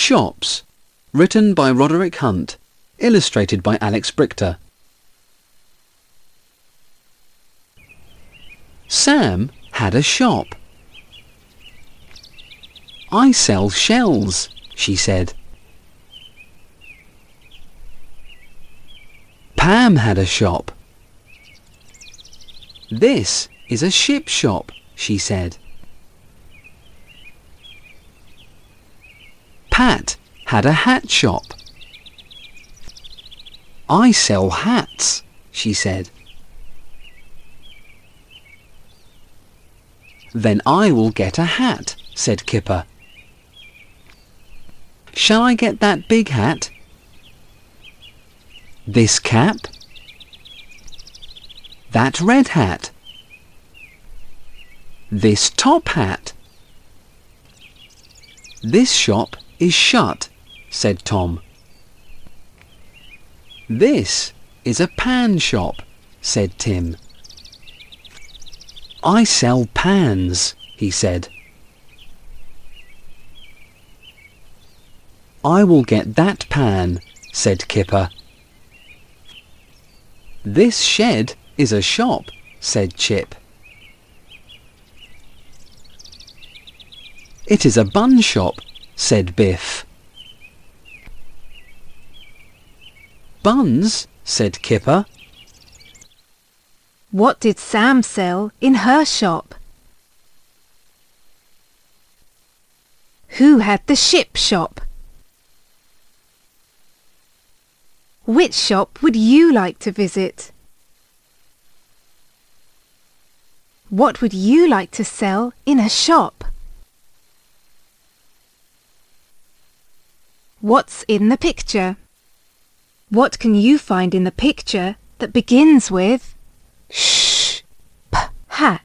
Shops. Written by Roderick Hunt. Illustrated by Alex Brychta. Sam had a shop. I sell shells, she said. Pam had a shop. This is a ship shop, she said. Pat had a hat shop. I sell hats, she said. Then I will get a hat, said Kipper. Shall I get that big hat? This cap? That red hat? This top hat? This shop is shut, said Tom. This is a pan shop, said Tim. I sell pans, he said. I will get that pan, said Kipper. This shed is a shop, said Chip. It is a bun shop, said Biff. Buns, said Kipper. What did Sam sell in her shop? Who had the ship shop? Which shop would you like to visit? What would you like to sell in a shop? What's in the picture? What can you find in the picture that begins with sh, p, hat?